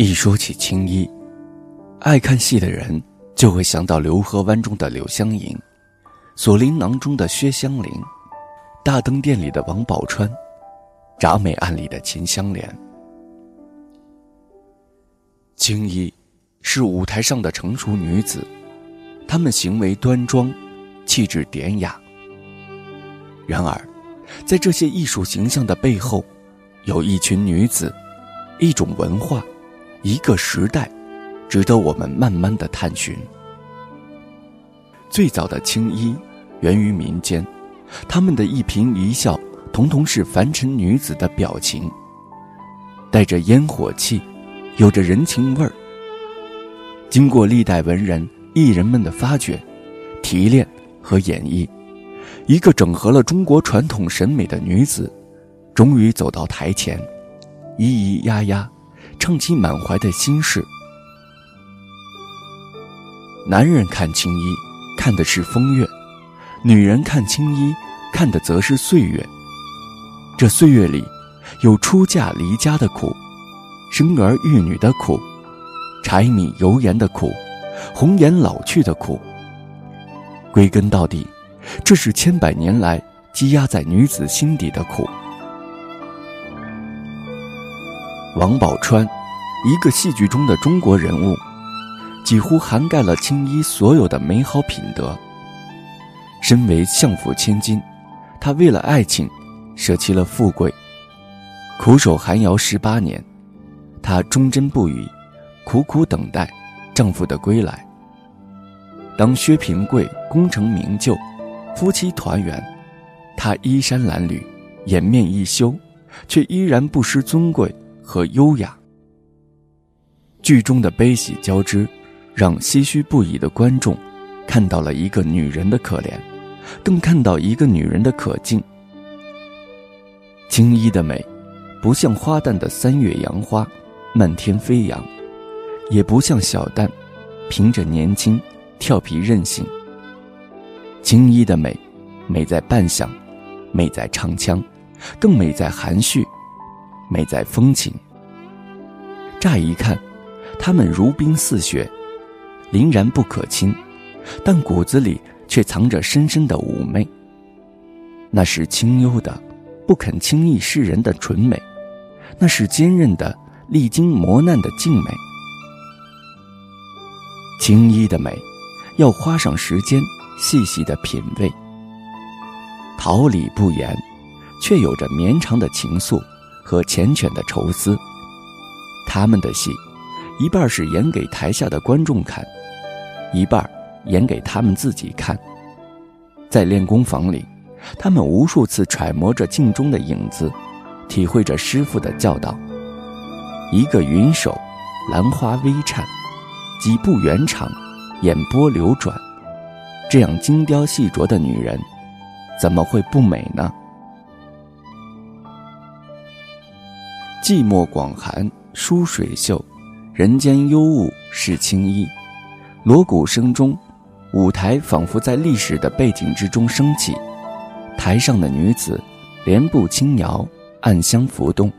一说起青衣，爱看戏的人就会想到刘河湾中的柳湘银，锁麟囊中的薛湘灵，大灯店里的王宝钏，铡美案里的秦香莲。青衣是舞台上的成熟女子，她们行为端庄，气质典雅。然而，在这些艺术形象的背后，有一群女子，一种文化。一个时代，值得我们慢慢的探寻。最早的青衣源于民间，他们的一颦一笑，统统是凡尘女子的表情，带着烟火气，有着人情味儿。经过历代文人艺人们的发掘、提炼和演绎，一个整合了中国传统审美的女子，终于走到台前，咿咿呀呀。唱起满怀的心事。男人看青衣，看的是风月；女人看青衣，看的则是岁月。这岁月里，有出嫁离家的苦，生儿育女的苦，柴米油盐的苦，红颜老去的苦。归根到底，这是千百年来积压在女子心底的苦。王宝钏，一个戏剧中的中国人物，几乎涵盖了青衣所有的美好品德。身为相府千金，她为了爱情，舍弃了富贵，苦守寒窑十八年。她忠贞不渝，苦苦等待丈夫的归来。当薛平贵功成名就，夫妻团圆，她衣衫褴褛，颜面一羞，却依然不失尊贵。和优雅。剧中的悲喜交织，让唏嘘不已的观众看到了一个女人的可怜，更看到一个女人的可敬。青衣的美，不像花旦的三月杨花，漫天飞扬；也不像小旦，凭着年轻，调皮任性。青衣的美，美在扮相，美在唱腔，更美在含蓄。美在风情。乍一看，她们如冰似雪，凛然不可亲，但骨子里却藏着深深的妩媚。那是清幽的，不肯轻易示人的纯美；那是坚韧的，历经磨难的静美。青衣的美，要花上时间细细的品味。桃李不言，却有着绵长的情愫。和缱绻的愁思，他们的戏，一半是演给台下的观众看，一半演给他们自己看。在练功房里，他们无数次揣摩着镜中的影子，体会着师傅的教导。一个云手，兰花微颤，几步圆场，眼波流转，这样精雕细琢的女人，怎么会不美呢？寂寞广寒疏水袖，人间幽雾是青衣。锣鼓声中，舞台仿佛在历史的背景之中升起。台上的女子，莲步轻摇，暗香浮动。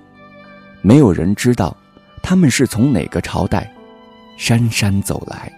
没有人知道，她们是从哪个朝代，姗姗走来。